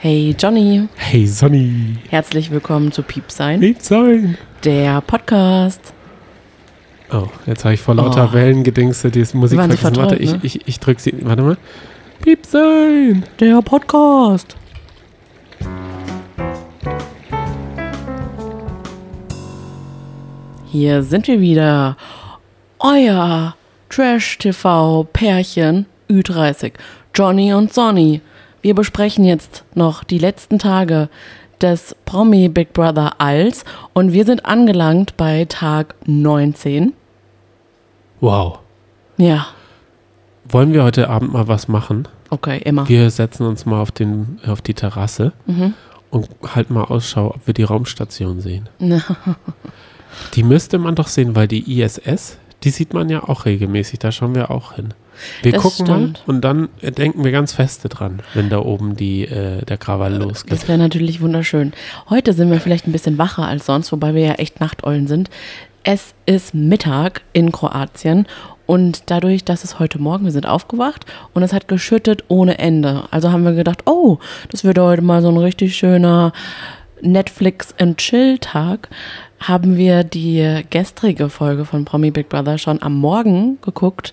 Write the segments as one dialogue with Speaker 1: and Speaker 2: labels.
Speaker 1: Hey Johnny,
Speaker 2: Hey Sonny,
Speaker 1: herzlich willkommen zu Piepsein,
Speaker 2: lieb sein.
Speaker 1: der Podcast.
Speaker 2: Oh, jetzt habe ich vor lauter
Speaker 1: Oh.
Speaker 2: Wellen die Musik vergessen. Warte,
Speaker 1: vertraut,
Speaker 2: ich, ich, ich drück sie. Warte mal. Piep sein.
Speaker 1: Der Podcast. Hier sind wir wieder. Euer Trash-TV-Pärchen Ü30. Johnny und Sonny. Wir besprechen jetzt noch die letzten Tage des Promi Big Brother Als und wir sind angelangt bei Tag 19.
Speaker 2: Wow.
Speaker 1: Ja,
Speaker 2: Wollen wir heute Abend mal was machen?
Speaker 1: okay, immer.
Speaker 2: Wir setzen uns mal auf, den, auf die Terrasse
Speaker 1: Mhm.
Speaker 2: und halten mal Ausschau, ob wir die Raumstation sehen. Die müsste man doch sehen, weil die ISS, die sieht man ja auch regelmäßig. Da schauen wir auch hin. Wir
Speaker 1: Das
Speaker 2: gucken
Speaker 1: stimmt.
Speaker 2: mal und dann äh, denken wir ganz feste dran, wenn da oben die, äh, der Krawall losgeht.
Speaker 1: Das wäre natürlich wunderschön. Heute sind wir vielleicht ein bisschen wacher als sonst, wobei wir ja echt Nachteulen sind. Es ist Mittag in Kroatien und dadurch, dass es heute Morgen, wir sind aufgewacht und es hat geschüttet ohne Ende. Also haben wir gedacht, oh, das wird heute mal so ein richtig schöner Netflix and Chill Tag. Haben wir die gestrige Folge von Promi Big Brother schon am Morgen geguckt.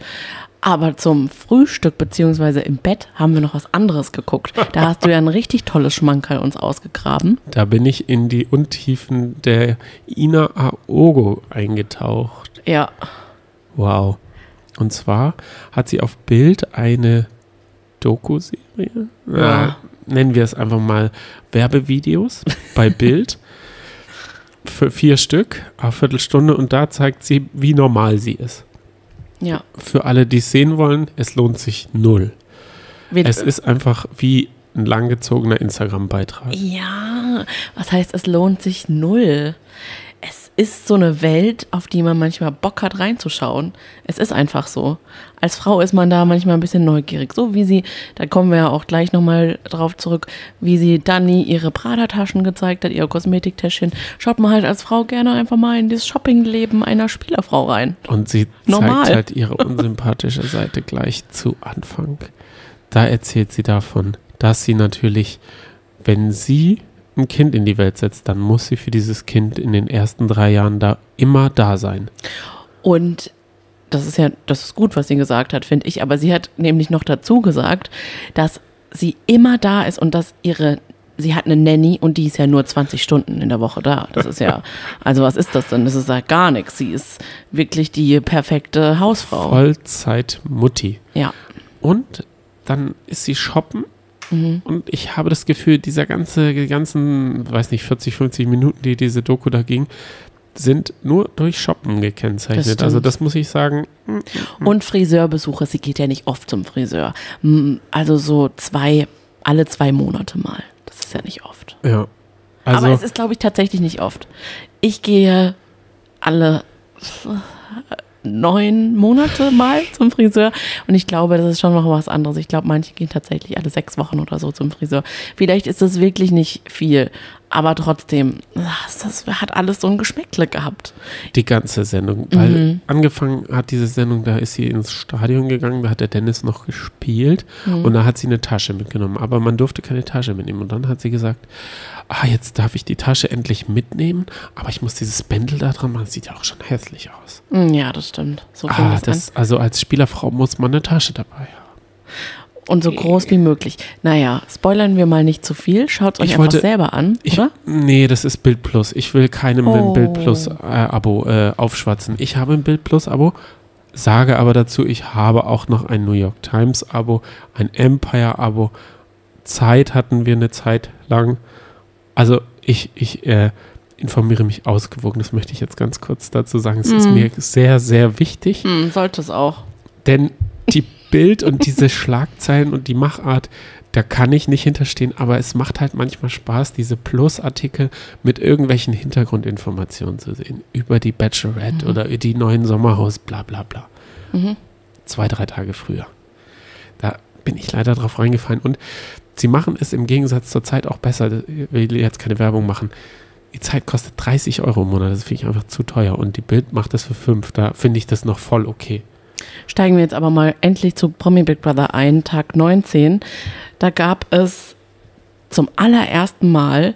Speaker 1: Aber zum Frühstück beziehungsweise im Bett haben wir noch was anderes geguckt. Da hast du ja ein richtig tolles Schmankerl uns ausgegraben.
Speaker 2: Da bin ich in die Untiefen der Ina Aogo eingetaucht.
Speaker 1: Ja,
Speaker 2: Wow. Und zwar hat sie auf Bild eine Doku-Serie.
Speaker 1: Ja.
Speaker 2: nennen wir es einfach mal Werbevideos bei Bild. Für vier Stück, eine Viertelstunde und da zeigt sie, wie normal sie ist.
Speaker 1: Ja.
Speaker 2: Für alle, die es sehen wollen, es lohnt sich null.
Speaker 1: Wir,
Speaker 2: Es ist einfach wie ein langgezogener Instagram-Beitrag.
Speaker 1: ja, was heißt, es lohnt sich null? Ist so eine Welt, auf die man manchmal Bock hat reinzuschauen. Es ist einfach so. Als Frau ist man da manchmal ein bisschen neugierig. So wie sie, da kommen wir ja auch gleich nochmal drauf zurück, wie sie Dani ihre Prada-Taschen gezeigt hat, ihre Kosmetiktäschchen. Schaut man halt als Frau gerne einfach mal in das Shoppingleben einer Spielerfrau rein.
Speaker 2: Und sie
Speaker 1: Normal.
Speaker 2: zeigt halt ihre unsympathische Seite gleich zu Anfang. Da erzählt sie davon, dass sie natürlich, wenn sie ein Kind in die Welt setzt, dann muss sie für dieses Kind in den ersten drei Jahren da immer da sein.
Speaker 1: Und das ist ja, das ist gut, was sie gesagt hat, finde ich. Aber sie hat nämlich noch dazu gesagt, dass sie immer da ist und dass ihre, sie hat eine Nanny und die ist ja nur 20 Stunden in der Woche da. Das ist ja, also was ist das denn? Das ist ja gar nichts. Sie ist wirklich die perfekte Hausfrau.
Speaker 2: Vollzeit-Mutti.
Speaker 1: Ja.
Speaker 2: Und dann ist sie shoppen.
Speaker 1: Mhm.
Speaker 2: Und ich habe das Gefühl, dieser ganze, die ganzen, weiß nicht, 40, 50 Minuten, die diese Doku da ging, sind nur durch Shoppen
Speaker 1: Das
Speaker 2: gekennzeichnet.
Speaker 1: stimmt.
Speaker 2: also das muss ich sagen,
Speaker 1: Und Friseurbesuche, sie geht ja nicht oft zum Friseur. Mm, Also so zwei, alle zwei Monate mal. Das ist ja nicht oft.
Speaker 2: ja. Also,
Speaker 1: Aber es ist, glaube ich, tatsächlich nicht oft. Ich gehe alle neun Monate mal zum Friseur und ich glaube, das ist schon noch was anderes. Ich glaube, manche gehen tatsächlich alle sechs Wochen oder so zum Friseur. Vielleicht ist das wirklich nicht viel, aber trotzdem, das, das hat alles so ein Geschmäckle gehabt.
Speaker 2: die ganze Sendung. Weil
Speaker 1: Mhm.
Speaker 2: angefangen hat diese Sendung, da ist sie ins Stadion gegangen, da hat der Dennis noch gespielt
Speaker 1: Mhm.
Speaker 2: und da hat sie eine Tasche mitgenommen. Aber man durfte keine Tasche mitnehmen. Und dann hat sie gesagt, ah, jetzt darf ich die Tasche endlich mitnehmen, aber ich muss dieses Bändel da dran machen. Das sieht ja auch schon hässlich aus.
Speaker 1: Mm, Ja, das stimmt. So
Speaker 2: Ah,
Speaker 1: das,
Speaker 2: das, also als Spielerfrau muss man eine Tasche dabei haben.
Speaker 1: Und so groß wie möglich. Naja, spoilern wir mal nicht zu viel. Schaut es euch
Speaker 2: Ich
Speaker 1: einfach
Speaker 2: wollte-
Speaker 1: selber an,
Speaker 2: Ich,
Speaker 1: oder?
Speaker 2: nee, das ist Bild Plus. Ich will keinem
Speaker 1: Oh.
Speaker 2: ein Bild Plus äh, Abo äh, aufschwatzen. Ich habe ein Bild Plus Abo, sage aber dazu, ich habe auch noch ein New York Times Abo, ein Empire Abo. Zeit hatten wir eine Zeit lang. Also ich, ich äh, informiere mich ausgewogen. Das möchte ich jetzt ganz kurz dazu sagen. Es ist
Speaker 1: Mhm.
Speaker 2: mir sehr, sehr wichtig.
Speaker 1: Hm, sollte es auch.
Speaker 2: Denn die Bild und diese Schlagzeilen und die Machart, da kann ich nicht hinterstehen, aber es macht halt manchmal Spaß, diese Plus-Artikel mit irgendwelchen Hintergrundinformationen zu sehen. Über die Bachelorette oder die neuen Sommerhaus, bla bla bla.
Speaker 1: Mhm.
Speaker 2: Zwei, drei Tage früher. Da bin ich leider drauf reingefallen. Und sie machen es im Gegensatz zur Zeit auch besser. Ich will jetzt keine Werbung machen. Die Zeit kostet 30 Euro im Monat. Das finde ich einfach zu teuer. Und die Bild macht das für 5. Da finde ich das noch voll okay.
Speaker 1: Steigen wir jetzt aber mal endlich zu Promi Big Brother ein, Tag 19. Da gab es zum allerersten Mal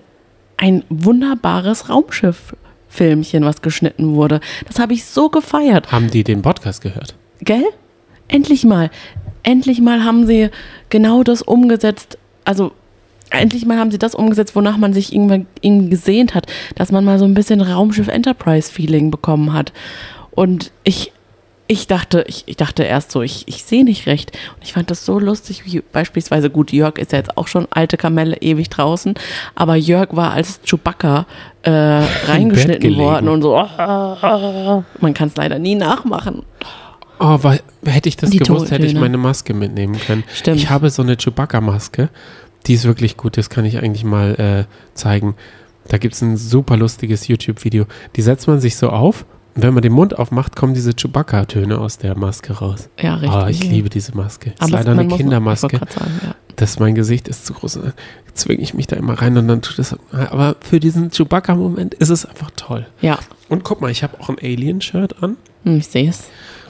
Speaker 1: ein wunderbares Raumschiff-Filmchen, was geschnitten wurde. Das habe ich so gefeiert.
Speaker 2: Haben die den Podcast gehört?
Speaker 1: Gell? Endlich mal. Endlich mal haben sie genau das umgesetzt. Also, endlich mal haben sie das umgesetzt, wonach man sich irgendwann irgendwie gesehnt hat. Dass man mal so ein bisschen Raumschiff Enterprise-Feeling bekommen hat. Und ich, ich dachte, ich, ich dachte erst so, ich, ich sehe nicht recht. Und ich fand das so lustig, wie beispielsweise, gut, Jörg ist ja jetzt auch schon alte Kamelle ewig draußen, aber Jörg war als Chewbacca äh, reingeschnitten worden und so. Man kann es leider nie nachmachen.
Speaker 2: Oh, weil, hätte ich das
Speaker 1: Die
Speaker 2: gewusst, hätte ich meine Maske mitnehmen können.
Speaker 1: Stimmt.
Speaker 2: Ich habe so eine Chewbacca-Maske, die ist wirklich gut, das kann ich eigentlich mal äh, zeigen. Da gibt es ein super lustiges YouTube-Video. Die setzt man sich so auf wenn man den Mund aufmacht, kommen diese Chewbacca-Töne aus der Maske raus.
Speaker 1: Ja, richtig.
Speaker 2: Oh, ich liebe diese Maske. Ist
Speaker 1: Aber
Speaker 2: leider
Speaker 1: man
Speaker 2: eine Kindermaske.
Speaker 1: Sagen, ja.
Speaker 2: Das mein Gesicht ist zu groß. Zwinge ich mich da immer rein und dann tut es. Aber für diesen Chewbacca-Moment ist es einfach toll.
Speaker 1: Ja,
Speaker 2: Und guck mal, ich habe auch ein Alien-Shirt an.
Speaker 1: hm, ich sehe es.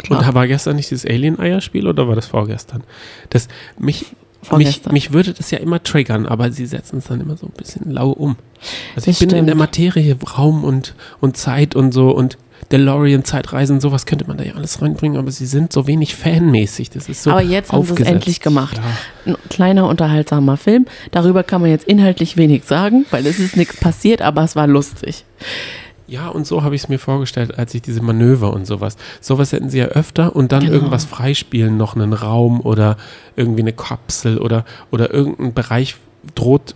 Speaker 2: Und da war gestern nicht dieses Alien-Eierspiel oder war das vorgestern? Das, mich, mich,
Speaker 1: Vorgestern.
Speaker 2: mich würde das ja immer triggern, aber sie setzen es dann immer so ein bisschen lau um. Also
Speaker 1: Das
Speaker 2: ich bin in der Materie, Raum und, und Zeit und so und DeLorean, Zeitreisen, sowas könnte man da ja alles reinbringen, aber sie sind so wenig fanmäßig. Das ist so
Speaker 1: Aber jetzt haben sie es endlich gemacht.
Speaker 2: Ja.
Speaker 1: Ein kleiner, unterhaltsamer Film. Darüber kann man jetzt inhaltlich wenig sagen, weil es ist nichts passiert, aber es war lustig.
Speaker 2: Ja, und so habe ich es mir vorgestellt, als ich diese Manöver und sowas. Sowas hätten sie ja öfter und dann
Speaker 1: Genau.
Speaker 2: irgendwas freispielen, noch einen Raum oder irgendwie eine Kapsel oder, oder irgendein Bereich droht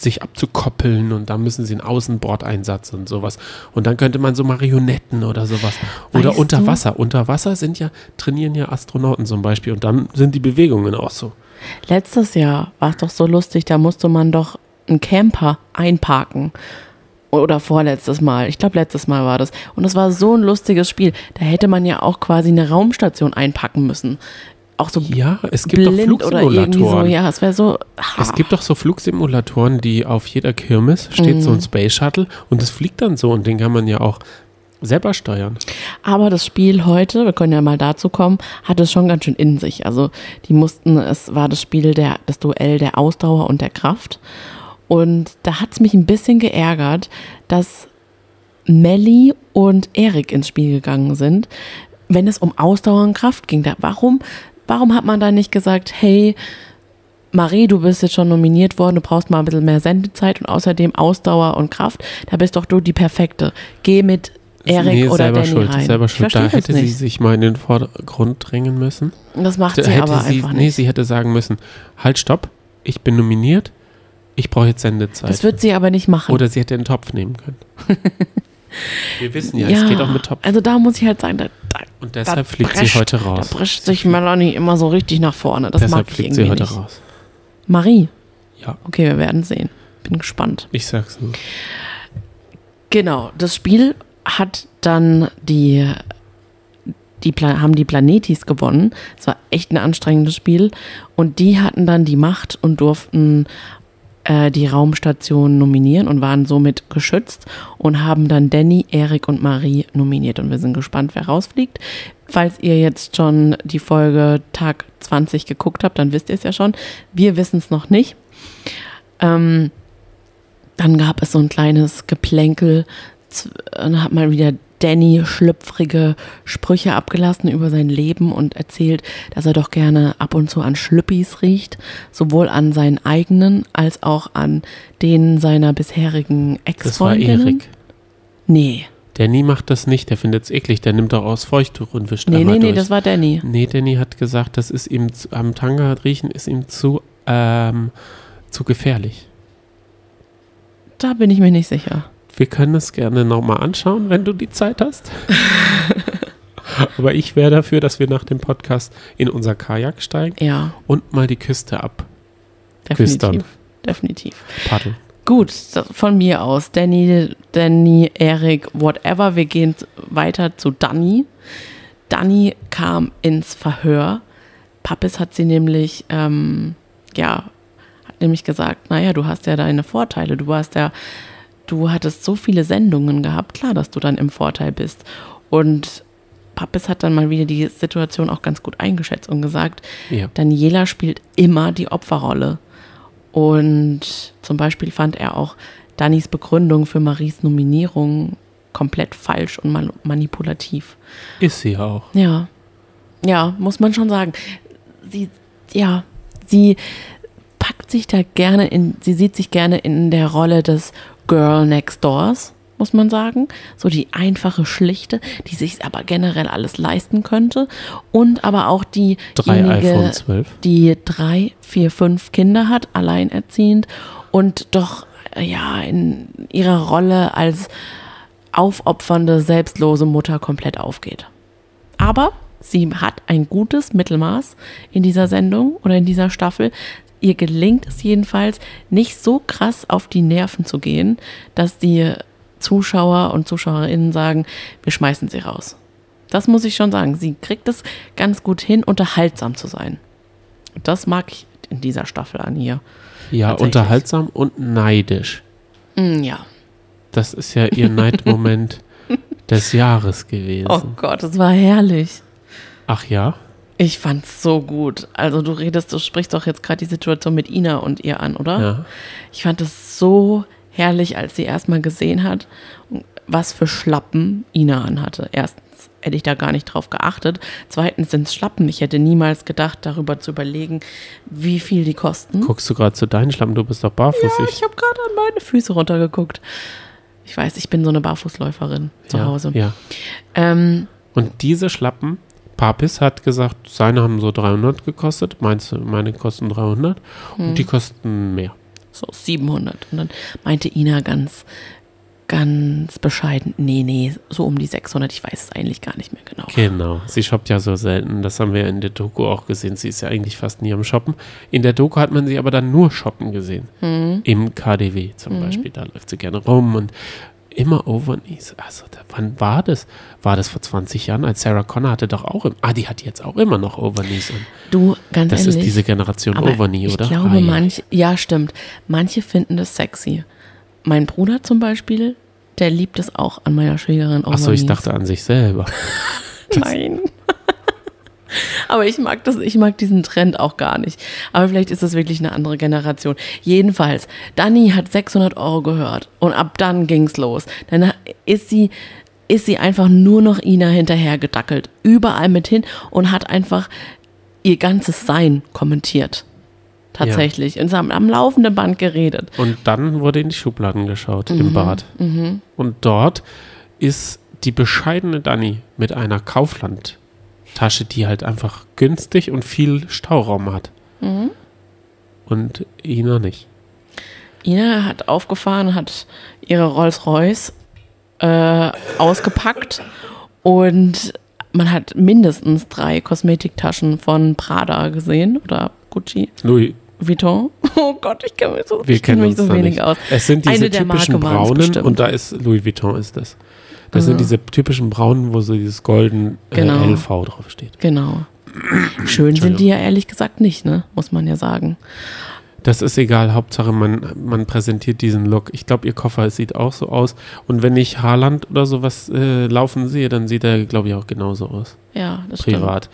Speaker 2: sich abzukoppeln und da müssen sie einen Außenbordeinsatz und sowas. Und dann könnte man so Marionetten oder sowas. Oder
Speaker 1: Weißt
Speaker 2: unter
Speaker 1: du-
Speaker 2: Wasser. Unter Wasser sind ja, trainieren ja Astronauten zum Beispiel und dann sind die Bewegungen auch so.
Speaker 1: Letztes Jahr war es doch so lustig, da musste man doch einen Camper einparken. Oder vorletztes Mal. Ich glaube, letztes Mal war das. Und das war so ein lustiges Spiel. Da hätte man ja auch quasi eine Raumstation einpacken müssen. Auch so
Speaker 2: Ja, es gibt doch
Speaker 1: blind oder irgendwie so.
Speaker 2: Flugsimulatoren.
Speaker 1: Ja, es wäre so.
Speaker 2: Es gibt doch so Flugsimulatoren, die auf jeder Kirmes steht
Speaker 1: Mhm.
Speaker 2: so ein Space Shuttle und das fliegt dann so und den kann man ja auch selber steuern.
Speaker 1: Aber das Spiel heute, wir können ja mal dazu kommen, hat es schon ganz schön in sich. Also die mussten, es war das Spiel, der, das Duell der Ausdauer und der Kraft. Und da hat es mich ein bisschen geärgert, dass Melly und Erik ins Spiel gegangen sind, wenn es um Ausdauer und Kraft ging. Da, warum, warum hat man da nicht gesagt, hey, Marie, du bist jetzt schon nominiert worden, du brauchst mal ein bisschen mehr Sendezeit und außerdem Ausdauer und Kraft, da bist doch du die Perfekte. Geh mit Erik
Speaker 2: nee,
Speaker 1: oder
Speaker 2: selber
Speaker 1: Danny
Speaker 2: schuld,
Speaker 1: rein.
Speaker 2: selber schuld. Da hätte sie
Speaker 1: nicht.
Speaker 2: sich mal in den Vordergrund drängen müssen.
Speaker 1: Das macht
Speaker 2: Da
Speaker 1: sie
Speaker 2: hätte
Speaker 1: aber
Speaker 2: sie,
Speaker 1: einfach
Speaker 2: nee,
Speaker 1: nicht.
Speaker 2: sie hätte sagen müssen, halt, stopp, ich bin nominiert, ich brauche jetzt Sendezeit.
Speaker 1: Das wird sie aber nicht machen.
Speaker 2: Oder sie hätte einen Topf nehmen können. Wir wissen ja, es geht auch mit Topf.
Speaker 1: Also da muss ich halt sagen, da,
Speaker 2: Und deshalb
Speaker 1: da
Speaker 2: fliegt
Speaker 1: prescht-
Speaker 2: sie heute raus.
Speaker 1: Da prescht sich Melanie immer so richtig nach vorne. Das
Speaker 2: deshalb
Speaker 1: mag ich
Speaker 2: fliegt
Speaker 1: irgendwie
Speaker 2: sie heute
Speaker 1: nicht.
Speaker 2: raus.
Speaker 1: Marie.
Speaker 2: Ja.
Speaker 1: Okay, wir werden sehen. Bin gespannt.
Speaker 2: Ich sag's nur.
Speaker 1: Genau, das Spiel hat dann die, die Pla- haben die Planetis gewonnen. Es war echt ein anstrengendes Spiel. Und die hatten dann die Macht und durften äh, die Raumstation nominieren und waren somit geschützt und haben dann Danny, Erik und Marie nominiert. Und wir sind gespannt, wer rausfliegt. Falls ihr jetzt schon die Folge Tag 20 geguckt habt, dann wisst ihr es ja schon. Wir wissen es noch nicht. Ähm, dann gab es so ein kleines Geplänkel. Dann hat mal wieder Danny schlüpfrige Sprüche abgelassen über sein Leben und erzählt, dass er doch gerne ab und zu an Schlüppis riecht, sowohl an seinen eigenen als auch an denen seiner bisherigen
Speaker 2: Das war
Speaker 1: Ex-Freundinnen.
Speaker 2: Erik.
Speaker 1: Nee,
Speaker 2: Danny macht das nicht, der findet es eklig, der nimmt doch aus Feuchttuch und wischt
Speaker 1: nee,
Speaker 2: einmal
Speaker 1: nee, nee,
Speaker 2: durch.
Speaker 1: das war Danny.
Speaker 2: nee, Danny hat gesagt, das ist ihm zu, am Tanga riechen ist ihm zu, ähm, zu gefährlich.
Speaker 1: Da bin ich mir nicht sicher.
Speaker 2: Wir können es gerne nochmal anschauen, wenn du die Zeit hast. Aber ich wäre dafür, dass wir nach dem Podcast in unser Kajak steigen
Speaker 1: Ja,
Speaker 2: und mal die Küste abpaddeln.
Speaker 1: definitiv. Definitiv. Gut, das- von mir aus. Danny, Danny, Erik, whatever. Wir gehen weiter zu Danny. Danny kam ins Verhör. Pappis hat sie nämlich, ähm, ja, hat nämlich gesagt, naja, du hast ja deine Vorteile. Du warst ja, du hattest so viele Sendungen gehabt. Klar, dass du dann im Vorteil bist. Und Pappis hat dann mal wieder die Situation auch ganz gut eingeschätzt und gesagt,
Speaker 2: Ja.
Speaker 1: Daniela spielt immer die Opferrolle. Und zum Beispiel fand er auch Dannys Begründung für Maries Nominierung komplett falsch und man manipulativ.
Speaker 2: Ist sie auch.
Speaker 1: Ja. Ja, muss man schon sagen. Sie, ja, sie packt sich da gerne in, sie sieht sich gerne in der Rolle des Girl Next Doors, muss man sagen. So die einfache, schlichte, die sich aber generell alles leisten könnte. Und aber auch
Speaker 2: 12.
Speaker 1: die drei, vier, fünf Kinder hat, alleinerziehend und doch ja in ihrer Rolle als aufopfernde, selbstlose Mutter komplett aufgeht. Aber sie hat ein gutes Mittelmaß in dieser Sendung oder in dieser Staffel. Ihr gelingt es jedenfalls, nicht so krass auf die Nerven zu gehen, dass die Zuschauer und Zuschauerinnen sagen, wir schmeißen sie raus. Das muss ich schon sagen. Sie kriegt es ganz gut hin, unterhaltsam zu sein. Das mag ich in dieser Staffel an ihr.
Speaker 2: Ja, unterhaltsam und neidisch.
Speaker 1: Mm, ja.
Speaker 2: Das ist ja ihr Neidmoment des Jahres gewesen.
Speaker 1: Oh Gott, es war herrlich.
Speaker 2: Ach ja?
Speaker 1: Ich fand's so gut. Also du redest, du sprichst doch jetzt gerade die Situation mit Ina und ihr an, oder?
Speaker 2: Ja.
Speaker 1: Ich fand es so herrlich, als sie erstmal gesehen hat, was für Schlappen Ina anhatte. Erstens hätte ich da gar nicht drauf geachtet. Zweitens sind es Schlappen. Ich hätte niemals gedacht, darüber zu überlegen, wie viel die kosten.
Speaker 2: Guckst du gerade zu deinen Schlappen? Du bist doch barfuß.
Speaker 1: Ja, ich habe gerade an meine Füße runtergeguckt. Ich weiß, ich bin so eine Barfußläuferin zu
Speaker 2: ja,
Speaker 1: Hause.
Speaker 2: Ja.
Speaker 1: Ähm,
Speaker 2: Und diese Schlappen, Papis hat gesagt, seine haben so 300 gekostet, meinst meine kosten 300
Speaker 1: Hm.
Speaker 2: und die kosten mehr.
Speaker 1: so 700. Und dann meinte Ina ganz, ganz bescheiden, nee, nee, so um die 600. Ich weiß es eigentlich gar nicht mehr genau.
Speaker 2: Genau, sie shoppt ja so selten, das haben wir in der Doku auch gesehen, sie ist ja eigentlich fast nie am Shoppen. In der Doku hat man sie aber dann nur shoppen gesehen,
Speaker 1: Hm.
Speaker 2: im KDW zum Beispiel, da läuft sie gerne rum und immer Overknees. Also, da, wann war das? War das vor 20 Jahren? Als Sarah Connor hatte doch auch, im, ah, die hat jetzt auch immer noch Overknees an.
Speaker 1: Du, ganz
Speaker 2: Das
Speaker 1: ehrlich.
Speaker 2: ist diese Generation
Speaker 1: aber
Speaker 2: Overknee,
Speaker 1: ich
Speaker 2: oder?
Speaker 1: glaube,
Speaker 2: Ah, ja.
Speaker 1: manche, ja, stimmt. Manche finden das sexy. Mein Bruder zum Beispiel, der liebt es auch an meiner Schwägerin
Speaker 2: Achso, ich dachte an sich selber.
Speaker 1: Nein. Aber ich mag das, ich mag diesen Trend auch gar nicht. Aber vielleicht ist das wirklich eine andere Generation. Jedenfalls, Dani hat 600 Euro gehört und ab dann ging's los. Dann ist sie, ist sie einfach nur noch Ina hinterher gedackelt. Überall mit hin und hat einfach ihr ganzes Sein kommentiert. Tatsächlich. Und sie haben am laufenden Band geredet.
Speaker 2: Und dann wurde in die Schubladen geschaut
Speaker 1: Mhm,
Speaker 2: im Bad. Und dort ist die bescheidene Dani mit einer Kaufland-Tasche, die halt einfach günstig und viel Stauraum hat.
Speaker 1: Mhm.
Speaker 2: Und Ina nicht.
Speaker 1: Ina hat aufgefahren, hat ihre Rolls-Royce äh, ausgepackt und man hat mindestens drei Kosmetiktaschen von Prada gesehen oder Gucci,
Speaker 2: Louis,
Speaker 1: Vuitton. Oh Gott, ich kenne mich so,
Speaker 2: wir kennen
Speaker 1: mich
Speaker 2: uns
Speaker 1: so wenig
Speaker 2: nicht.
Speaker 1: aus.
Speaker 2: Es sind diese typischen braunen und da ist Louis Vuitton ist das. Das
Speaker 1: Ah.
Speaker 2: sind diese typischen braunen, wo so dieses golden äh,
Speaker 1: Genau.
Speaker 2: LV draufsteht.
Speaker 1: Genau. Schön sind die ja ehrlich gesagt nicht, ne? Muss man ja sagen.
Speaker 2: Das ist egal, Hauptsache man, man präsentiert diesen Look. Ich glaube, ihr Koffer sieht auch so aus. Und wenn ich Haaland oder sowas äh, laufen sehe, dann sieht er, glaube ich, auch genauso aus.
Speaker 1: Ja, das
Speaker 2: Privat.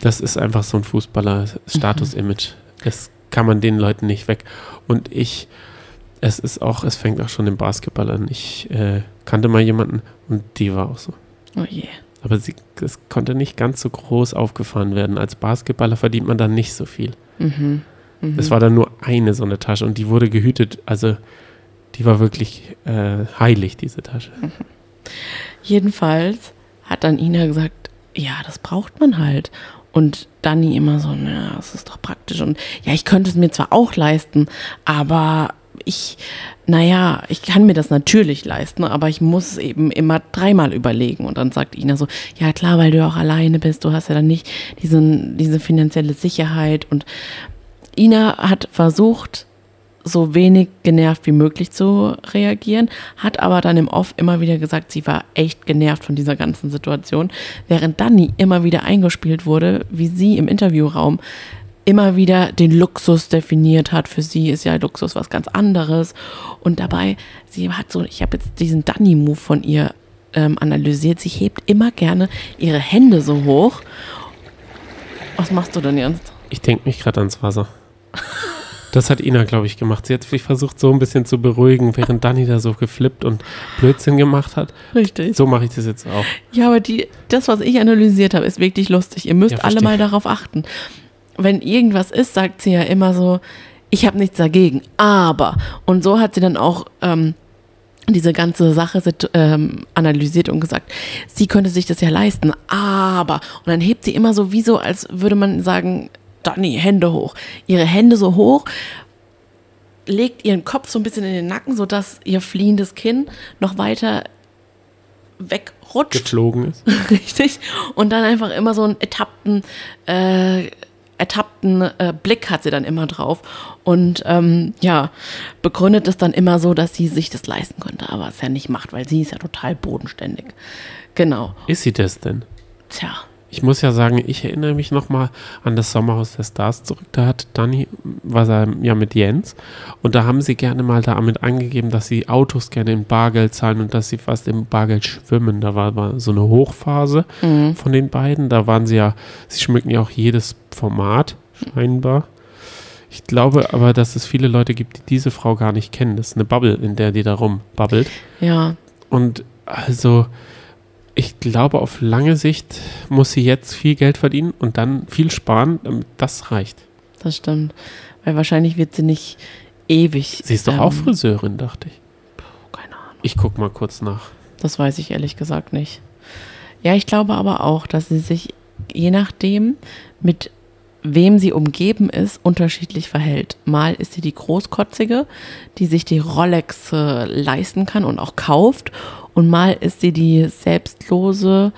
Speaker 2: Das ist einfach so ein Fußballer-Status-Image. Das kann man den Leuten nicht weg. Und ich, es ist auch, es fängt auch schon im Basketball an. Ich äh, kannte mal jemanden und die war auch so.
Speaker 1: Oh je.
Speaker 2: Aber sie, es konnte nicht ganz so groß aufgefahren werden. Als Basketballer verdient man dann nicht so viel.
Speaker 1: Mhm.
Speaker 2: Es war dann nur eine so eine Tasche und die wurde gehütet. Also die war wirklich äh, heilig, diese Tasche.
Speaker 1: Jedenfalls hat dann Ina gesagt, ja, das braucht man halt. Und Dani immer so, na, das ist doch praktisch. Und ja, ich könnte es mir zwar auch leisten, aber ich, naja, ich kann mir das natürlich leisten, aber ich muss eben immer dreimal überlegen. Und dann sagt Ina so, ja klar, weil du auch alleine bist, du hast ja dann nicht diesen, diese finanzielle Sicherheit. Und Ina hat versucht, so wenig genervt wie möglich zu reagieren, hat aber dann im Off immer wieder gesagt, sie war echt genervt von dieser ganzen Situation, während Dani immer wieder eingespielt wurde, wie sie im Interviewraum immer wieder den Luxus definiert hat. Für sie ist ja Luxus was ganz anderes. Und dabei, sie hat so, ich habe jetzt diesen Dani-Move von ihr ähm, analysiert. Sie hebt immer gerne ihre Hände so hoch. Was machst du denn jetzt?
Speaker 2: Ich denke mich gerade ans Wasser. Das hat Ina, glaube ich, gemacht. Sie hat sich versucht, so ein bisschen zu beruhigen, während Dani da so geflippt und Blödsinn gemacht hat.
Speaker 1: Richtig.
Speaker 2: So mache ich das jetzt auch.
Speaker 1: Ja, aber die, das, was ich analysiert habe, ist wirklich lustig. Ihr müsst
Speaker 2: Ja,
Speaker 1: alle mal darauf achten. Wenn irgendwas ist, sagt sie ja immer so, ich habe nichts dagegen, aber. Und so hat sie dann auch ähm, diese ganze Sache ähm, analysiert und gesagt, sie könnte sich das ja leisten, aber. Und dann hebt sie immer so, wie so, als würde man sagen, Dani, Hände hoch. Ihre Hände so hoch, legt ihren Kopf so ein bisschen in den Nacken, sodass ihr fliehendes Kinn noch weiter wegrutscht.
Speaker 2: Geflogen ist.
Speaker 1: Richtig. Und dann einfach immer so einen ertappten, äh, ertappten äh, Blick hat sie dann immer drauf. Und ähm, ja, begründet es dann immer so, dass sie sich das leisten könnte, aber es ja nicht macht, weil sie ist ja total bodenständig. Genau.
Speaker 2: Ist sie das denn?
Speaker 1: Tja.
Speaker 2: Ich muss ja sagen, ich erinnere mich nochmal an das Sommerhaus der Stars zurück. Da hat Dani, war er ja mit Jens. Und da haben sie gerne mal damit angegeben, dass sie Autos gerne in Bargeld zahlen und dass sie fast im Bargeld schwimmen. Da war, war so eine Hochphase von den beiden. Da waren sie ja, sie schmücken ja auch jedes Format, scheinbar. Ich glaube aber, dass es viele Leute gibt, die diese Frau gar nicht kennen. Das ist eine Bubble, in der die da rumbabbelt.
Speaker 1: Ja,
Speaker 2: Und also, ich glaube, auf lange Sicht muss sie jetzt viel Geld verdienen und dann viel sparen, damit das reicht.
Speaker 1: das stimmt. Weil wahrscheinlich wird sie nicht ewig.
Speaker 2: Sie ist doch
Speaker 1: ähm,
Speaker 2: auch Friseurin, dachte ich.
Speaker 1: Keine Ahnung.
Speaker 2: Ich guck mal kurz nach.
Speaker 1: Das weiß ich ehrlich gesagt nicht. Ja, ich glaube aber auch, dass sie sich je nachdem, mit wem sie umgeben ist, unterschiedlich verhält. Mal ist sie die Großkotzige, die sich die Rolex leisten kann und auch kauft. Und mal ist sie die Selbstlose,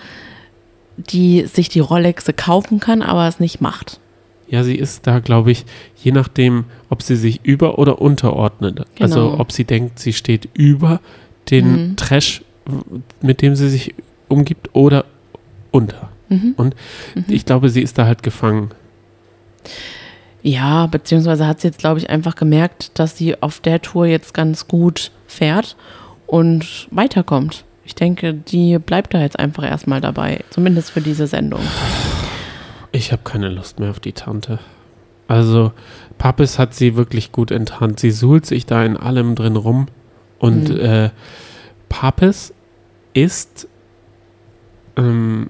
Speaker 1: die sich die Rolexe kaufen kann, aber es nicht macht.
Speaker 2: Ja, sie ist da, glaube ich, je nachdem, ob sie sich über- oder unterordnet. Also,
Speaker 1: Genau.
Speaker 2: ob sie denkt, sie steht über den
Speaker 1: Mhm.
Speaker 2: Trash, mit dem sie sich umgibt, oder unter.
Speaker 1: Mhm.
Speaker 2: Und ich glaube, sie ist da halt gefangen.
Speaker 1: Ja, beziehungsweise hat sie jetzt, glaube ich, einfach gemerkt, dass sie auf der Tour jetzt ganz gut fährt und weiterkommt. Ich denke, die bleibt da jetzt einfach erstmal dabei, zumindest für diese Sendung.
Speaker 2: Ich habe keine Lust mehr auf die Tante. Also, Pappes hat sie wirklich gut enttarnt. Sie suhlt sich da in allem drin rum. Und
Speaker 1: Mhm.
Speaker 2: äh, Pappes ist ähm,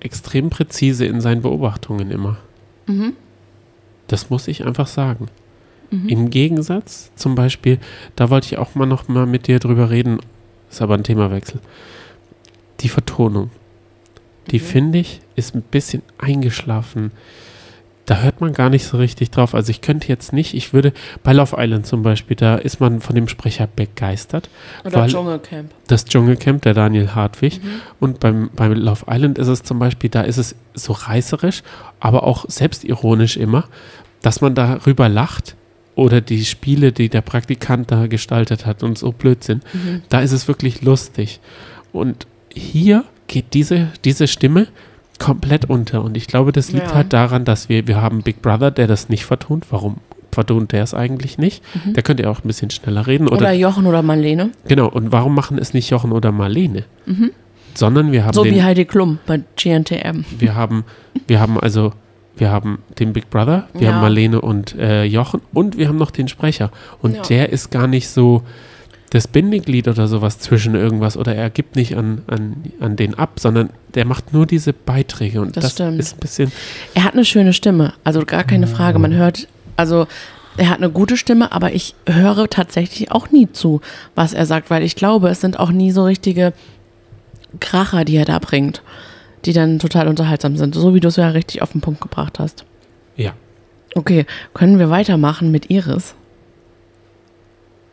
Speaker 2: extrem präzise in seinen Beobachtungen immer.
Speaker 1: Mhm.
Speaker 2: Das muss ich einfach sagen. Im Gegensatz zum Beispiel, da wollte ich auch mal noch mal mit dir drüber reden, ist aber ein Themawechsel. Die Vertonung. Die finde ich ist ein bisschen eingeschlafen. Da hört man gar nicht so richtig drauf. Also ich könnte jetzt nicht, ich würde bei Love Island zum Beispiel, da ist man von dem Sprecher begeistert.
Speaker 1: Oder Dschungelcamp.
Speaker 2: das Dschungelcamp, der Daniel Hartwig. Und beim, beim Love Island ist es zum Beispiel, da ist es so reißerisch, aber auch selbstironisch immer, dass man darüber lacht. Oder die Spiele, die der Praktikant da gestaltet hat und so Blödsinn. Da ist es wirklich lustig. Und hier geht diese, diese Stimme komplett unter. Und ich glaube, das liegt
Speaker 1: Ja.
Speaker 2: halt daran, dass wir, wir haben Big Brother, der das nicht vertont. Warum vertont der es eigentlich nicht? Der könnte ja auch ein bisschen schneller reden.
Speaker 1: Oder, Jochen oder Marlene.
Speaker 2: Genau, und warum machen es nicht Jochen oder Marlene? Sondern wir haben
Speaker 1: So wie
Speaker 2: den,
Speaker 1: Heidi Klum bei GNTM.
Speaker 2: wir haben, wir haben also, wir haben den Big Brother, wir
Speaker 1: Ja.
Speaker 2: haben Marlene und äh, Jochen und wir haben noch den Sprecher. Und
Speaker 1: Ja.
Speaker 2: der ist gar nicht so das Bindeglied oder sowas zwischen irgendwas oder er gibt nicht an, an, an den ab, sondern der macht nur diese Beiträge und
Speaker 1: Das
Speaker 2: das,
Speaker 1: stimmt.
Speaker 2: ist ein bisschen,
Speaker 1: Er hat eine schöne Stimme, also gar keine Frage. Man hört, also er hat eine gute Stimme, aber ich höre tatsächlich auch nie zu, was er sagt, weil ich glaube, es sind auch nie so richtige Kracher, die er da bringt, die dann total unterhaltsam sind, so wie du es ja richtig auf den Punkt gebracht hast.
Speaker 2: ja.
Speaker 1: Okay, können wir weitermachen mit Iris?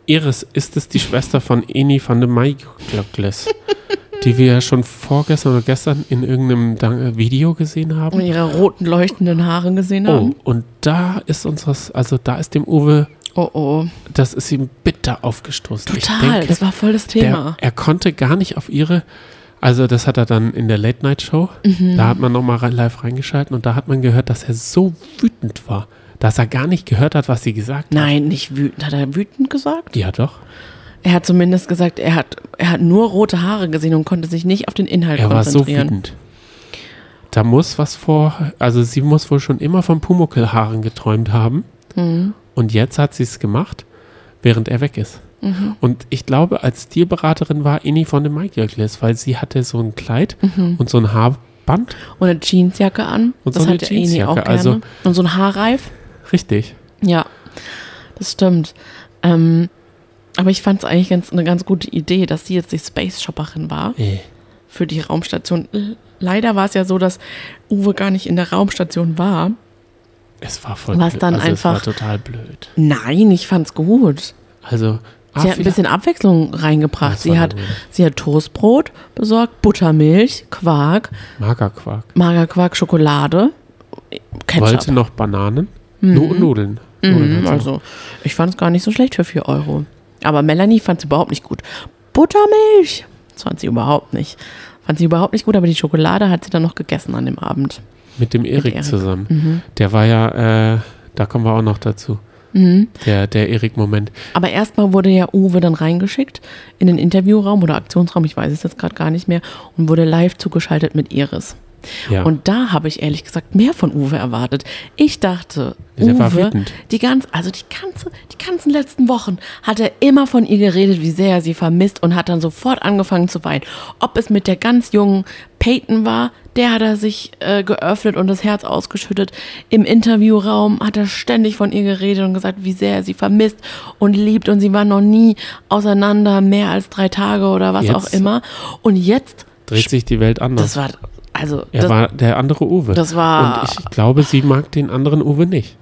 Speaker 2: Iris, ist es die Schwester von Eni van de Maiglöckles, die wir ja schon vorgestern oder gestern in irgendeinem Dan- Video gesehen haben?
Speaker 1: Und ihre roten leuchtenden Haare gesehen
Speaker 2: Oh,
Speaker 1: haben?
Speaker 2: und da ist unseres, also da ist dem Uwe,
Speaker 1: Oh, oh,
Speaker 2: das ist ihm bitter aufgestoßen.
Speaker 1: total,
Speaker 2: Ich denke,
Speaker 1: das war voll das Thema.
Speaker 2: der, er konnte gar nicht auf ihre, also das hat er dann in der Late Night Show,
Speaker 1: Mhm.
Speaker 2: da hat man nochmal rein, live reingeschalten und da hat man gehört, dass er so wütend war, dass er gar nicht gehört hat, was sie gesagt hat.
Speaker 1: Nein, nicht wütend. Hat er wütend gesagt?
Speaker 2: Ja, doch.
Speaker 1: Er hat zumindest gesagt, er hat, er hat nur rote Haare gesehen und konnte sich nicht auf den Inhalt
Speaker 2: Er war so
Speaker 1: konzentrieren.
Speaker 2: wütend. Da muss was vor, also sie muss wohl schon immer von Pumuckelhaaren geträumt haben.
Speaker 1: Mhm.
Speaker 2: Und jetzt hat sie es gemacht, während er weg ist.
Speaker 1: Mhm.
Speaker 2: Und ich glaube, als Stilberaterin war Inni von dem Mike Jöckles, weil sie hatte so ein Kleid und so ein Haarband.
Speaker 1: Und eine Jeansjacke an.
Speaker 2: Und
Speaker 1: das
Speaker 2: so eine
Speaker 1: hat der Eni auch
Speaker 2: Jeansjacke,
Speaker 1: gerne.
Speaker 2: also-
Speaker 1: und so ein Haarreif.
Speaker 2: Richtig.
Speaker 1: Ja, das stimmt. Ähm, aber ich fand es eigentlich ganz, eine ganz gute Idee, dass sie jetzt die Space Shopperin war
Speaker 2: Äh.
Speaker 1: für die Raumstation. Leider war es ja so, dass Uwe gar nicht in der Raumstation war.
Speaker 2: Es war voll
Speaker 1: Was
Speaker 2: blöd.
Speaker 1: dann
Speaker 2: also
Speaker 1: einfach-
Speaker 2: Es war total blöd.
Speaker 1: Nein, ich fand's gut.
Speaker 2: Also, ah,
Speaker 1: Sie hat ein bisschen Abwechslung reingebracht. Sie hat, sie hat Toastbrot besorgt, Buttermilch, Quark,
Speaker 2: Magerquark.
Speaker 1: Magerquark, Schokolade, Ketchup.
Speaker 2: Wollte noch Bananen? Nu Nudeln. Nudeln
Speaker 1: Mhm,
Speaker 2: hat's auch.
Speaker 1: also, ich fand es gar nicht so schlecht für 4 Euro. Aber Melanie fand es überhaupt nicht gut. Buttermilch! Das fand sie überhaupt nicht. Fand sie überhaupt nicht gut, aber die Schokolade hat sie dann noch gegessen an dem Abend.
Speaker 2: Mit dem Erik
Speaker 1: Erik.
Speaker 2: zusammen.
Speaker 1: Mhm.
Speaker 2: Der war ja, äh, da kommen wir auch noch dazu. Der, der Erik-Moment.
Speaker 1: Aber erstmal wurde ja Uwe dann reingeschickt in den Interviewraum oder Aktionsraum, ich weiß es jetzt gerade gar nicht mehr, und wurde live zugeschaltet mit Iris.
Speaker 2: Ja.
Speaker 1: Und da habe ich ehrlich gesagt mehr von Uwe erwartet. Ich dachte,
Speaker 2: Ja,
Speaker 1: Uwe, die ganz, also die ganze, die ganzen letzten Wochen hat er immer von ihr geredet, wie sehr er sie vermisst und hat dann sofort angefangen zu weinen. Ob es mit der ganz jungen Peyton war, der hat er sich äh, geöffnet und das Herz ausgeschüttet. Im Interviewraum hat er ständig von ihr geredet und gesagt, wie sehr er sie vermisst und liebt und sie waren noch nie auseinander, mehr als drei Tage oder was
Speaker 2: Jetzt
Speaker 1: auch immer. Und jetzt,
Speaker 2: Dreht sich die Welt anders.
Speaker 1: das war, also,
Speaker 2: er
Speaker 1: das,
Speaker 2: war der andere Uwe.
Speaker 1: das war-
Speaker 2: Und ich glaube, sie mag den anderen Uwe nicht.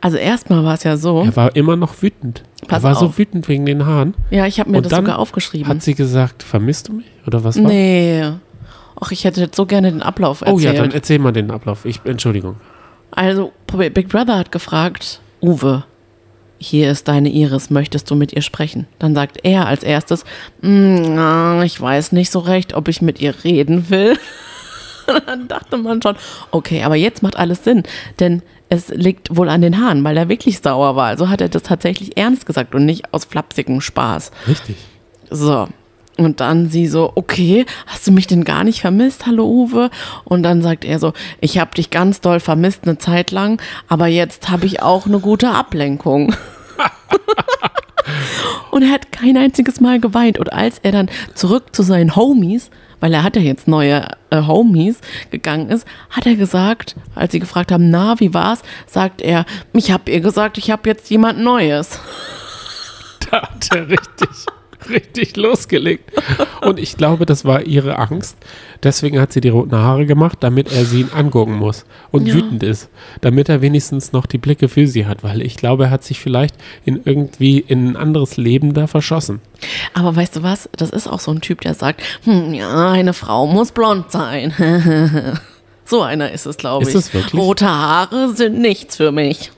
Speaker 1: also erstmal war es ja so,
Speaker 2: Er war immer noch wütend.
Speaker 1: Pass
Speaker 2: er war so
Speaker 1: auf.
Speaker 2: wütend wegen den Haaren.
Speaker 1: ja, ich habe mir
Speaker 2: Und
Speaker 1: das sogar aufgeschrieben.
Speaker 2: Hat sie gesagt, vermisst du mich? Oder was war?
Speaker 1: Nee. Ach, ich hätte jetzt so gerne den Ablauf erzählt.
Speaker 2: Oh ja, dann erzähl mal den Ablauf. Ich, Entschuldigung.
Speaker 1: Also, Big Brother hat gefragt, Uwe, hier ist deine Iris, möchtest du mit ihr sprechen? Dann sagt er als erstes, "Mm, ich weiß nicht so recht, ob ich mit ihr reden will. dann dachte man schon, okay, aber jetzt macht alles Sinn, denn es liegt wohl an den Haaren, weil er wirklich sauer war. Also hat er das tatsächlich ernst gesagt und nicht aus flapsigem Spaß.
Speaker 2: Richtig.
Speaker 1: So. Und dann sie so, okay, hast du mich denn gar nicht vermisst? Hallo Uwe. Und dann sagt er so, ich habe dich ganz doll vermisst eine Zeit lang, aber jetzt habe ich auch eine gute Ablenkung. und er hat kein einziges Mal geweint. Und als er dann zurück zu seinen Homies, weil er hat ja jetzt neue äh, Homies gegangen ist, hat er gesagt, als sie gefragt haben, na, wie war's, sagt er, ich habe ihr gesagt, ich habe jetzt jemand Neues.
Speaker 2: Da hat er richtig, richtig losgelegt. Und ich glaube, das war ihre Angst. Deswegen hat sie die roten Haare gemacht, damit er sie angucken muss und
Speaker 1: Ja.
Speaker 2: wütend ist. Damit er wenigstens noch die Blicke für sie hat. Weil ich glaube, er hat sich vielleicht in irgendwie in ein anderes Leben da verschossen.
Speaker 1: Aber weißt du was? Das ist auch so ein Typ, der sagt, hm, ja, eine Frau muss blond sein. so einer ist es, glaube ich.
Speaker 2: Ist es wirklich?
Speaker 1: Rote Haare sind nichts für mich.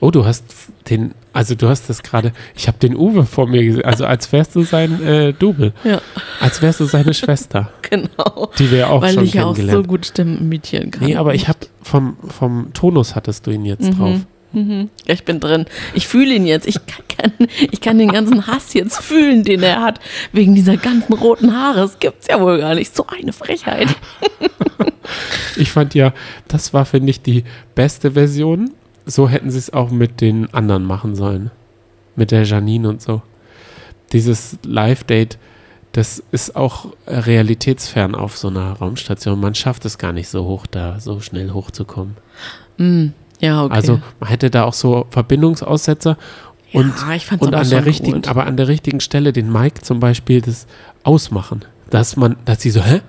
Speaker 2: Oh, du hast den, also du hast das gerade, ich habe den Uwe vor mir gesehen, also als wärst du sein äh, Double.
Speaker 1: Ja,
Speaker 2: Als wärst du seine Schwester,
Speaker 1: genau.
Speaker 2: die wir auch
Speaker 1: Weil
Speaker 2: schon
Speaker 1: ich ja auch so gut Stimmen imitieren kann.
Speaker 2: Nee, aber ich habe vom, vom Tonus hattest du ihn jetzt drauf.
Speaker 1: Mhm. Ja, ich bin drin. Ich fühle ihn jetzt. Ich kann, ich kann den ganzen Hass jetzt fühlen, den er hat. Wegen dieser ganzen roten Haare. Das gibt's ja wohl gar nicht. So eine Frechheit.
Speaker 2: Ich fand ja, das war, finde ich, die beste Version. So hätten sie es auch mit den anderen machen sollen. Mit der Janine und so. Dieses Live-Date, das ist auch realitätsfern auf so einer Raumstation. Man schafft es gar nicht so hoch da, so schnell hochzukommen.
Speaker 1: Ja, okay.
Speaker 2: Also man hätte da auch so Verbindungsaussetzer und,
Speaker 1: Ja,
Speaker 2: und
Speaker 1: aber
Speaker 2: an der richtigen,
Speaker 1: gut.
Speaker 2: aber an der richtigen Stelle den Mike zum Beispiel das ausmachen. Dass man, dass sie so, hä?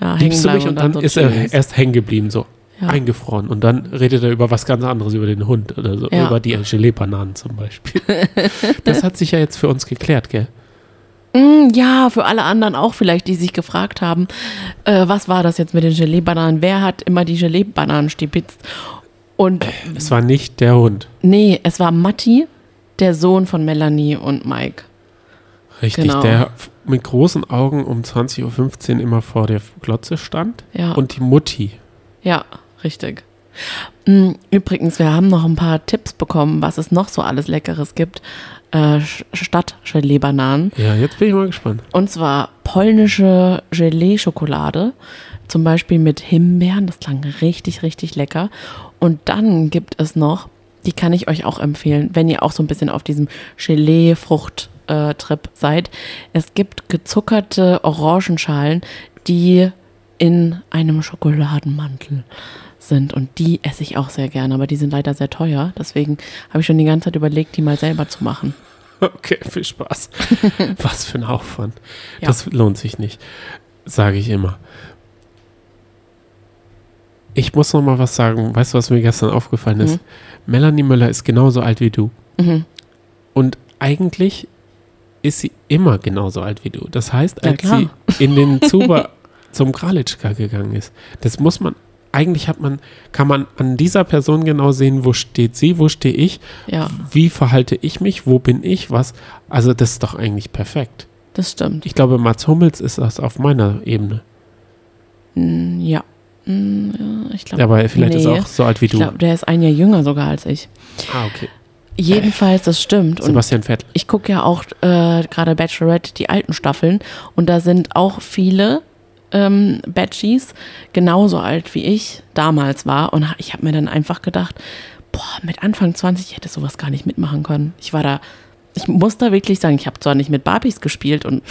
Speaker 1: ja,
Speaker 2: Liebst du mich? Und dann
Speaker 1: so
Speaker 2: ist er erst hängen geblieben, so
Speaker 1: Ja.
Speaker 2: eingefroren. Und dann redet er über was ganz anderes, über den Hund oder so,
Speaker 1: Ja.
Speaker 2: über die Gelee-Bananen zum Beispiel. das hat sich ja jetzt für uns geklärt, gell?
Speaker 1: Mm, Ja, für alle anderen auch vielleicht, die sich gefragt haben, äh, was war das jetzt mit den Gelee-Bananen? Wer hat immer die Gelee-Bananen stibitzt? Und
Speaker 2: Es war nicht der Hund.
Speaker 1: nee, es war Matti, der Sohn von Melanie und Mike.
Speaker 2: Richtig,
Speaker 1: Genau.
Speaker 2: der mit großen Augen um 20.15 Uhr immer vor der Glotze stand.
Speaker 1: Ja.
Speaker 2: Und die Mutti.
Speaker 1: Ja, richtig. Mm, Übrigens, wir haben noch ein paar Tipps bekommen, was es noch so alles Leckeres gibt, äh, statt Gelee-Bananen.
Speaker 2: Ja, jetzt bin ich mal gespannt.
Speaker 1: Und zwar polnische Gelee-Schokolade, zum Beispiel mit Himbeeren. Das klang richtig, richtig lecker. Und dann gibt es noch Die kann ich euch auch empfehlen, wenn ihr auch so ein bisschen auf diesem Gelee-Frucht-Trip seid. Es gibt gezuckerte Orangenschalen, die in einem Schokoladenmantel sind. Und die esse ich auch sehr gerne, aber die sind leider sehr teuer. Deswegen habe ich schon die ganze Zeit überlegt, die mal selber zu machen.
Speaker 2: Okay, viel Spaß. Was für ein Aufwand.
Speaker 1: Ja.
Speaker 2: Das lohnt sich nicht, sage ich immer. Ich muss noch mal was sagen. Weißt du, was mir gestern aufgefallen ist? Melanie Müller ist genauso alt wie du.
Speaker 1: Mhm.
Speaker 2: Und eigentlich ist sie immer genauso alt wie du. Das heißt,
Speaker 1: Ja,
Speaker 2: als
Speaker 1: klar.
Speaker 2: sie in den Zuber zum Kralitschka gegangen ist, das muss man, eigentlich hat man, kann man an dieser Person genau sehen, wo steht sie, wo stehe ich,
Speaker 1: Ja,
Speaker 2: wie verhalte ich mich, wo bin ich, was. Also das ist doch eigentlich perfekt.
Speaker 1: das stimmt.
Speaker 2: Ich glaube, Mats Hummels ist das auf meiner Ebene.
Speaker 1: Ja. Mm, ja, ich glaube,
Speaker 2: Aber vielleicht ist er
Speaker 1: nee.
Speaker 2: auch so alt wie
Speaker 1: ich
Speaker 2: du.
Speaker 1: glaube, der ist ein Jahr jünger sogar als ich.
Speaker 2: ah, okay.
Speaker 1: Jedenfalls, das stimmt. Und
Speaker 2: Sebastian Vettel.
Speaker 1: ich gucke ja auch äh, gerade Bachelorette, die alten Staffeln. Und da sind auch viele ähm, Batchies genauso alt wie ich damals war. Und ich habe mir dann einfach gedacht, boah, mit Anfang 20 ich hätte sowas gar nicht mitmachen können. Ich war da, ich muss da wirklich sagen, ich habe zwar nicht mit Barbies gespielt und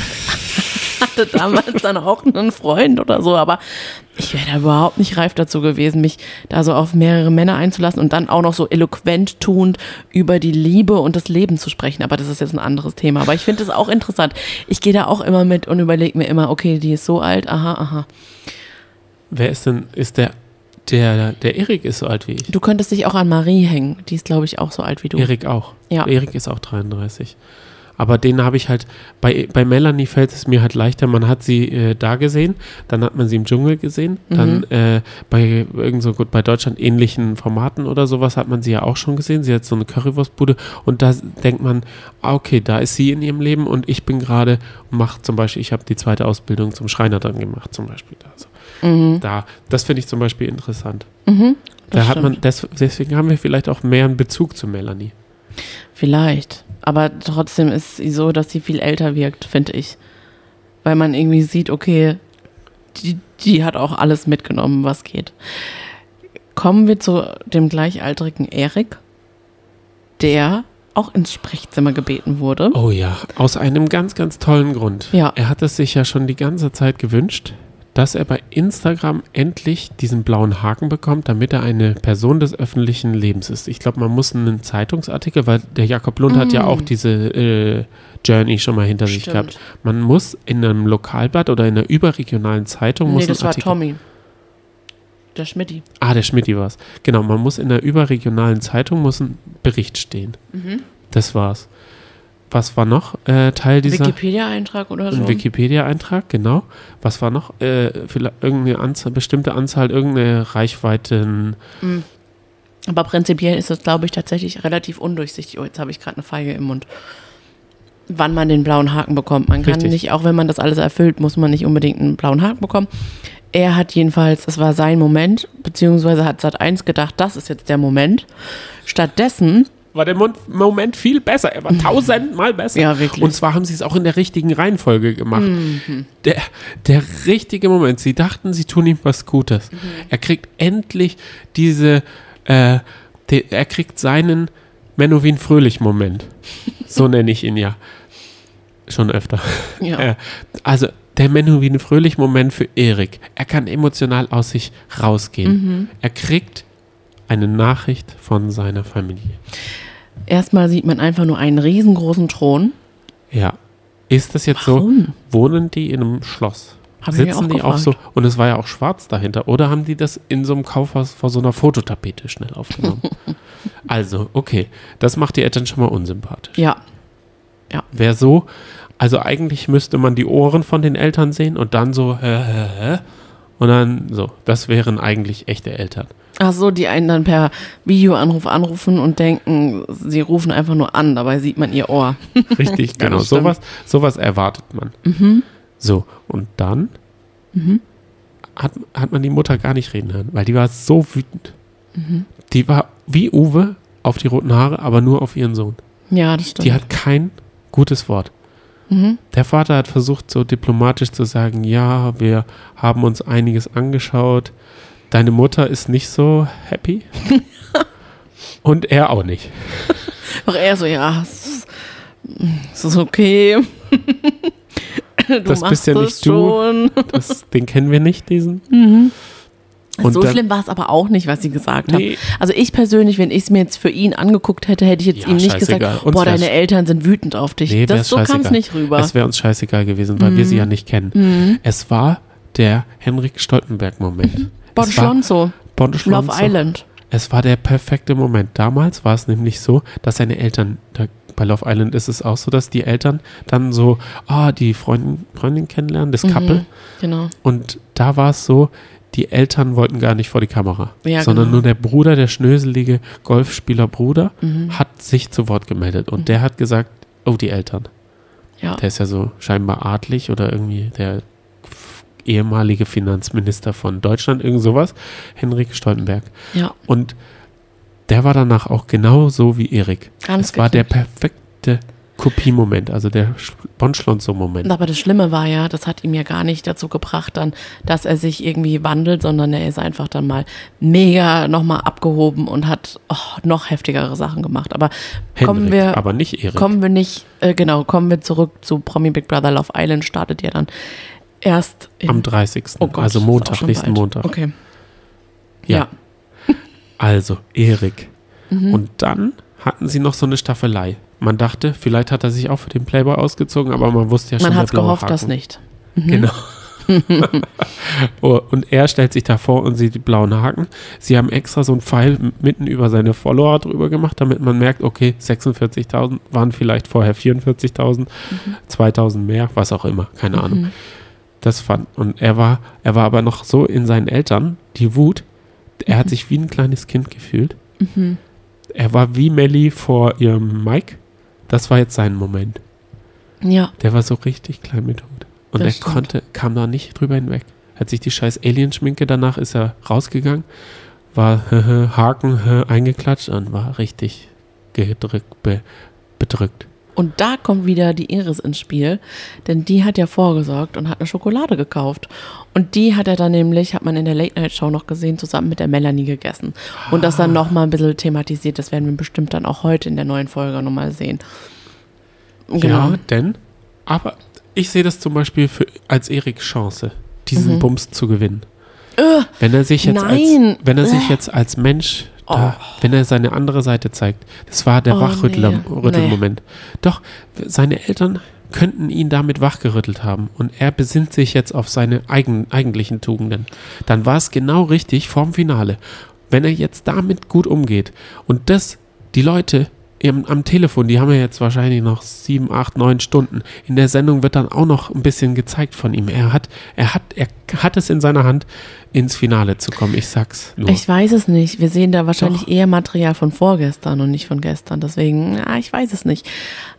Speaker 1: hatte damals dann auch einen Freund oder so, aber ich wäre da überhaupt nicht reif dazu gewesen, mich da so auf mehrere Männer einzulassen und dann auch noch so eloquent tuend über die Liebe und das Leben zu sprechen. Aber das ist jetzt ein anderes Thema. Aber ich finde es auch interessant. Ich gehe da auch immer mit und überlege mir immer, okay, die ist so alt, aha, aha.
Speaker 2: Wer ist denn, ist der, der, der Erik ist so alt wie ich.
Speaker 1: Du könntest dich auch an Marie hängen. Die ist, glaube ich, auch so alt wie du.
Speaker 2: Erik auch.
Speaker 1: Ja.
Speaker 2: Erik ist auch 33. Aber den habe ich halt, bei, bei Melanie fällt es mir halt leichter, man hat sie äh, da gesehen, dann hat man sie im Dschungel gesehen, dann äh, bei irgend so gut, bei Deutschland ähnlichen Formaten oder sowas hat man sie ja auch schon gesehen. Sie hat so eine Currywurstbude und da denkt man, ah, okay, da ist sie in ihrem Leben und ich bin gerade mache zum Beispiel, ich habe die zweite Ausbildung zum Schreiner dann gemacht, zum Beispiel. Also,
Speaker 1: Mhm.
Speaker 2: da, das finde ich zum Beispiel interessant.
Speaker 1: Mhm,
Speaker 2: Da hat man,
Speaker 1: stimmt.
Speaker 2: des, deswegen haben wir vielleicht auch mehr einen Bezug zu Melanie.
Speaker 1: Vielleicht. Aber trotzdem ist sie so, dass sie viel älter wirkt, finde ich. Weil man irgendwie sieht, okay, die, die hat auch alles mitgenommen, was geht. Kommen wir zu dem gleichaltrigen Erik, der auch ins Sprechzimmer gebeten wurde.
Speaker 2: Oh ja, aus einem ganz, ganz tollen Grund.
Speaker 1: Ja.
Speaker 2: Er hat es sich ja schon die ganze Zeit gewünscht, dass er bei Instagram endlich diesen blauen Haken bekommt, damit er eine Person des öffentlichen Lebens ist. Ich glaube, man muss einen Zeitungsartikel, weil der Jakob Lund hat ja auch diese äh, Journey schon mal hinter sich
Speaker 1: Mm. Stimmt.
Speaker 2: gehabt. Man muss in einem Lokalblatt oder in einer überregionalen Zeitung muss
Speaker 1: nee,
Speaker 2: ein
Speaker 1: das war
Speaker 2: Artikel
Speaker 1: Tommy. Der Schmidti.
Speaker 2: Ah, der Schmidti war es. Genau, man muss in der überregionalen Zeitung muss ein Bericht stehen.
Speaker 1: Mhm.
Speaker 2: Das war's. Was war noch äh, Teil dieser
Speaker 1: Wikipedia-Eintrag oder so.
Speaker 2: ein Wikipedia-Eintrag? Genau. Was war noch? Äh, vielleicht irgendeine Anzahl, bestimmte Anzahl, irgendeine Reichweiten.
Speaker 1: Aber prinzipiell ist das, glaube ich, tatsächlich relativ undurchsichtig. Oh, jetzt habe ich gerade eine Feige im Mund. Wann man den blauen Haken bekommt. Man kann
Speaker 2: Richtig.
Speaker 1: nicht, auch wenn man das alles erfüllt, muss man nicht unbedingt einen blauen Haken bekommen. Er hat jedenfalls, es war sein Moment, beziehungsweise hat Sat1 gedacht, das ist jetzt der Moment. Stattdessen,
Speaker 2: War der Moment viel besser. Er war tausendmal besser.
Speaker 1: Ja, wirklich.
Speaker 2: Und zwar haben sie es auch in der richtigen Reihenfolge gemacht. Der, der richtige Moment. Sie dachten, sie tun ihm was Gutes. Er kriegt endlich diese, äh, de, er kriegt seinen Menowin Fröhlich-Moment. So nenne ich ihn ja. Schon öfter.
Speaker 1: ja,
Speaker 2: Äh, also der Menowin Fröhlich-Moment für Erik. Er kann emotional aus sich rausgehen. Er kriegt eine Nachricht von seiner Familie.
Speaker 1: Erstmal sieht man einfach nur einen riesengroßen Thron.
Speaker 2: Ja. Ist das jetzt so?
Speaker 1: Warum?
Speaker 2: Wohnen die in einem Schloss?
Speaker 1: Hab
Speaker 2: Sitzen
Speaker 1: auch
Speaker 2: die auch so?
Speaker 1: gefragt.
Speaker 2: Und es war ja auch schwarz dahinter. Oder haben die das in so einem Kaufhaus vor so einer Fototapete schnell aufgenommen? also, okay. Das macht die Eltern schon mal unsympathisch.
Speaker 1: Ja,
Speaker 2: Wer so, also eigentlich müsste man die Ohren von den Eltern sehen und dann so, hä, hä, hä? Und dann so. Das wären eigentlich echte Eltern.
Speaker 1: Ach so, die einen dann per Videoanruf anrufen und denken, sie rufen einfach nur an, dabei sieht man ihr Ohr.
Speaker 2: Richtig,
Speaker 1: Ja,
Speaker 2: genau.
Speaker 1: stimmt.
Speaker 2: Sowas, sowas erwartet man. So, und dann hat, hat man die Mutter gar nicht reden hören, weil die war so wütend. Die war wie Uwe auf die roten Haare, aber nur auf ihren Sohn.
Speaker 1: Ja, das stimmt.
Speaker 2: Die hat kein gutes Wort. Der Vater hat versucht, so diplomatisch zu sagen, ja, wir haben uns einiges angeschaut. Deine Mutter ist nicht so happy. Und er auch nicht.
Speaker 1: Auch er so, ja, es ist, ist okay. du
Speaker 2: Das bist ja nicht du.
Speaker 1: schon.
Speaker 2: Das, den kennen wir nicht, diesen. Und
Speaker 1: so
Speaker 2: dann-
Speaker 1: schlimm war es aber auch nicht, was sie gesagt
Speaker 2: Nee.
Speaker 1: haben. Also ich persönlich, wenn ich es mir jetzt für ihn angeguckt hätte, hätte ich jetzt
Speaker 2: Ja,
Speaker 1: ihm nicht gesagt, boah, deine Eltern sind wütend auf dich.
Speaker 2: Nee,
Speaker 1: das, so kam es nicht rüber.
Speaker 2: Es wäre uns scheißegal gewesen, weil wir sie ja nicht kennen. Es war der Henrik Stoltenberg-Moment.
Speaker 1: Bon
Speaker 2: Es war
Speaker 1: Schlonzo,
Speaker 2: Bon
Speaker 1: Love
Speaker 2: Schlonzo.
Speaker 1: Island.
Speaker 2: Es war der perfekte Moment. Damals war es nämlich so, dass seine Eltern, bei Love Island ist es auch so, dass die Eltern dann so, ah, die Freundin, Freundin kennenlernen, das Couple.
Speaker 1: Genau.
Speaker 2: Und da war es so, die Eltern wollten gar nicht vor die Kamera,
Speaker 1: Ja,
Speaker 2: sondern
Speaker 1: genau.
Speaker 2: nur der Bruder, der schnöselige Golfspieler Bruder,
Speaker 1: Mhm.
Speaker 2: hat sich zu Wort gemeldet. Und der hat gesagt, oh, die Eltern.
Speaker 1: Ja.
Speaker 2: Der ist ja so scheinbar adlig oder irgendwie der ehemalige Finanzminister von Deutschland, irgend sowas, Henrik Stoltenberg.
Speaker 1: ja,
Speaker 2: Und der war danach auch genau so wie Erik.
Speaker 1: ganz
Speaker 2: Es war der perfekte Kopiemoment, also der Bonschlonzo-Moment.
Speaker 1: Aber das Schlimme war ja, das hat ihm ja gar nicht dazu gebracht, dann, dass er sich irgendwie wandelt, sondern er ist einfach dann mal mega nochmal abgehoben und hat oh, noch heftigere Sachen gemacht. Aber kommen
Speaker 2: Henrik,
Speaker 1: wir,
Speaker 2: aber nicht Erik.
Speaker 1: kommen wir nicht, äh, genau, kommen wir zurück zu Promi Big Brother Love Island, startet ja dann erst in,
Speaker 2: Am 30.
Speaker 1: oh Gott,
Speaker 2: also Montag, nächsten
Speaker 1: bald.
Speaker 2: Montag.
Speaker 1: Okay.
Speaker 2: Ja.
Speaker 1: Ja.
Speaker 2: Also Erik.
Speaker 1: Mhm.
Speaker 2: Und dann hatten sie noch so eine Staffelei. Man dachte, vielleicht hat er sich auch für den Playboy ausgezogen, aber man wusste ja schon,
Speaker 1: Man hat gehofft,
Speaker 2: Haken.
Speaker 1: dass nicht.
Speaker 2: Genau. oh, und er stellt sich davor und sieht die blauen Haken. Sie haben extra so einen Pfeil mitten über seine Follower drüber gemacht, damit man merkt, okay, 46.000 waren vielleicht vorher 44.000, 2.000 mehr, was auch immer, keine Ahnung. Das fand, und er war, er war aber noch so in seinen Eltern, die Wut, er hat sich wie ein kleines Kind gefühlt.
Speaker 1: Mhm.
Speaker 2: Er war wie Melly vor ihrem Mike. Das war jetzt sein Moment.
Speaker 1: Ja,
Speaker 2: Der war so richtig klein mit Hut. Und
Speaker 1: Das
Speaker 2: er
Speaker 1: stimmt.
Speaker 2: konnte, kam da nicht drüber hinweg. Hat sich die scheiß Alienschminke, danach ist er rausgegangen, war Haken eingeklatscht und war richtig gedrückt, be, bedrückt.
Speaker 1: Und da kommt wieder die Iris ins Spiel, denn die hat ja vorgesorgt und hat eine Schokolade gekauft. Und die hat er dann nämlich, hat man in der Late Night Show noch gesehen, zusammen mit der Melanie gegessen. Und das dann nochmal ein bisschen thematisiert, das werden wir bestimmt dann auch heute in der neuen Folge nochmal sehen. Genau.
Speaker 2: Ja, denn, aber ich sehe das zum Beispiel für, als Erik Chance, diesen
Speaker 1: Mhm.
Speaker 2: Bums zu gewinnen. Wenn er sich jetzt
Speaker 1: nein.
Speaker 2: als, wenn er sich jetzt als Mensch, da, wenn er seine andere Seite zeigt, das war der
Speaker 1: Oh,
Speaker 2: Wachrüttler,
Speaker 1: nee.
Speaker 2: Doch, seine Eltern könnten ihn damit wachgerüttelt haben und er besinnt sich jetzt auf seine eigen, eigentlichen Tugenden. Dann war es genau richtig vorm Finale. Wenn er jetzt damit gut umgeht und das, die Leute am, am Telefon, die haben ja jetzt wahrscheinlich noch sieben, acht, neun Stunden. In der Sendung wird dann auch noch ein bisschen gezeigt von ihm. Er hat, er hat, er hat es in seiner Hand, ins Finale zu kommen. Ich sag's nur.
Speaker 1: Ich weiß es nicht. Wir sehen da wahrscheinlich
Speaker 2: Doch.
Speaker 1: eher Material von vorgestern und nicht von gestern. Deswegen, ja, ich weiß es nicht.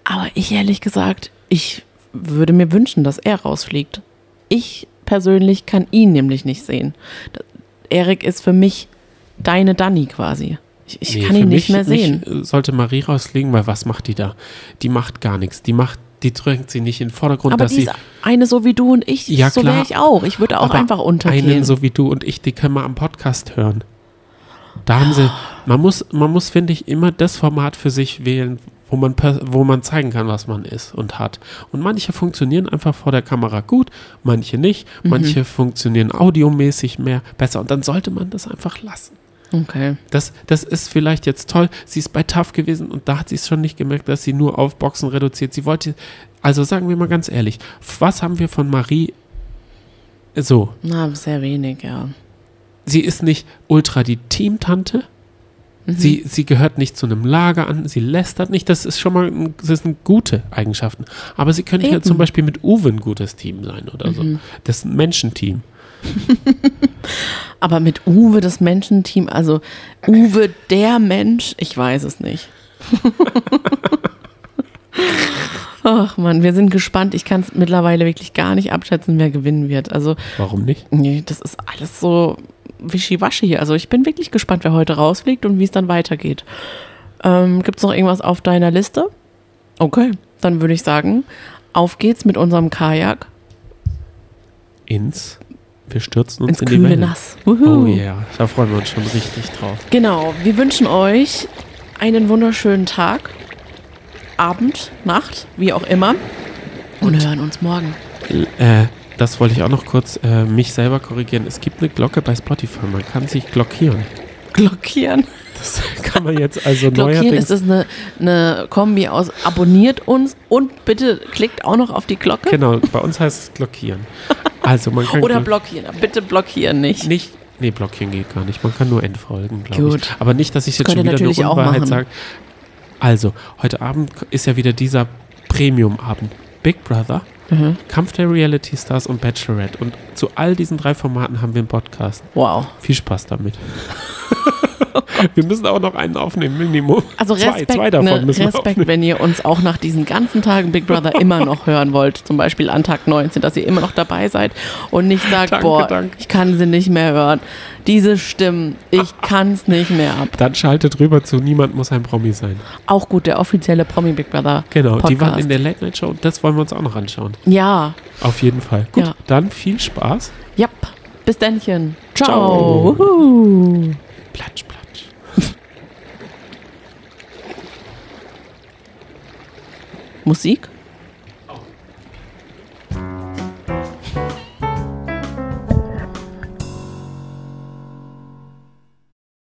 Speaker 1: Aber ich ehrlich gesagt, ich würde mir wünschen, dass er rausfliegt. Ich persönlich kann ihn nämlich nicht sehen. Erik ist für mich deine Danny quasi. Ich, ich
Speaker 2: Nee,
Speaker 1: kann ihn nicht
Speaker 2: mich-
Speaker 1: mehr sehen.
Speaker 2: Äh, sollte Marie rausfliegen, weil was macht die da? Die macht gar nichts. Die macht, die drängt sie nicht in den Vordergrund,
Speaker 1: Aber
Speaker 2: dass
Speaker 1: die
Speaker 2: sie
Speaker 1: ist eine so wie du und ich.
Speaker 2: Ja,
Speaker 1: so wäre ich auch. Ich würde auch einfach untergehen.
Speaker 2: einen so wie du und ich, die können wir am Podcast hören. Da haben sie, man muss, man muss, finde ich, immer das Format für sich wählen, wo man, wo man zeigen kann, was man ist und hat. Und manche funktionieren einfach vor der Kamera gut, manche nicht,
Speaker 1: Mhm.
Speaker 2: manche funktionieren audiomäßig mehr besser und dann sollte man das einfach lassen.
Speaker 1: Okay.
Speaker 2: Das, das ist vielleicht jetzt toll. Sie ist bei TAF gewesen und da hat sie es schon nicht gemerkt, dass sie nur auf Boxen reduziert. Sie wollte, also sagen wir mal ganz ehrlich, was haben wir von Marie so?
Speaker 1: Na, sehr wenig, ja.
Speaker 2: Sie ist nicht ultra die Teamtante.
Speaker 1: Mhm.
Speaker 2: Sie, sie gehört nicht zu einem Lager an, sie lästert nicht. Das ist schon mal ein- das sind gute Eigenschaften. Aber sie könnte ja
Speaker 1: Eben. Mhm.
Speaker 2: zum Beispiel mit Uwe ein gutes Team sein oder so. Das ist ein Menschenteam.
Speaker 1: Aber mit Uwe, das Menschenteam, also Uwe, der Mensch, ich weiß es nicht. Ach man, wir sind gespannt. Ich kann es mittlerweile wirklich gar nicht abschätzen, wer gewinnen wird. Also,
Speaker 2: Warum nicht?
Speaker 1: nee, das ist alles so wischiwaschi. Also, ich bin wirklich gespannt, wer heute rausfliegt und wie es dann weitergeht. Ähm, Gibt es noch irgendwas auf deiner Liste? Okay, dann würde ich sagen, auf geht's mit unserem Kajak
Speaker 2: Ins. Wir stürzen uns
Speaker 1: ins
Speaker 2: in die Wellen.
Speaker 1: Nass.
Speaker 2: Oh ja, da freuen wir uns schon richtig drauf.
Speaker 1: Genau, wir wünschen euch einen wunderschönen Tag, Abend, Nacht, wie auch immer. Und, hören uns morgen.
Speaker 2: Äh, das wollte ich auch noch kurz äh, mich selber korrigieren. Es gibt eine Glocke bei Spotify. Man kann sich glockieren.
Speaker 1: Glockieren.
Speaker 2: Das kann man jetzt also
Speaker 1: Glockieren ist es eine, eine Kombi aus abonniert uns und bitte klickt auch noch auf die Glocke.
Speaker 2: Genau, bei uns heißt es glockieren. Also man kann
Speaker 1: Oder blockieren. Bitte blockieren nicht.
Speaker 2: nicht. Nee, blockieren geht gar nicht. Man kann nur entfolgen, glaube ich. Aber nicht, dass ich jetzt schon wieder eine Unwahrheit sage. Also, heute Abend ist ja wieder dieser Premium-Abend. Big Brother,
Speaker 1: Mhm.
Speaker 2: Kampf der Reality Stars und Bachelorette. Und zu all diesen drei Formaten haben wir einen Podcast.
Speaker 1: Wow.
Speaker 2: Viel Spaß damit. wir müssen auch noch einen aufnehmen, Minimum.
Speaker 1: Also
Speaker 2: zwei,
Speaker 1: Respekt,
Speaker 2: zwei davon
Speaker 1: ne,
Speaker 2: müssen wir
Speaker 1: Respekt
Speaker 2: aufnehmen.
Speaker 1: wenn ihr uns auch nach diesen ganzen Tagen Big Brother immer noch hören wollt. Zum Beispiel an Tag 19, dass ihr immer noch dabei seid und nicht sagt,
Speaker 2: Danke,
Speaker 1: boah,
Speaker 2: danke.
Speaker 1: ich kann sie nicht mehr hören. Diese Stimmen, ich kann es nicht mehr ab.
Speaker 2: Dann schaltet rüber zu Niemand muss ein Promi sein.
Speaker 1: Auch gut, der offizielle Promi Big Brother
Speaker 2: Genau, die waren
Speaker 1: Podcast.
Speaker 2: in der Late Night Show und das wollen wir uns auch noch anschauen.
Speaker 1: Ja,
Speaker 2: Auf jeden Fall. Gut,
Speaker 1: Ja.
Speaker 2: dann viel Spaß.
Speaker 1: ja. Bis dennchen. Ciao.
Speaker 2: Ciao. Platsch, platsch.
Speaker 1: Musik?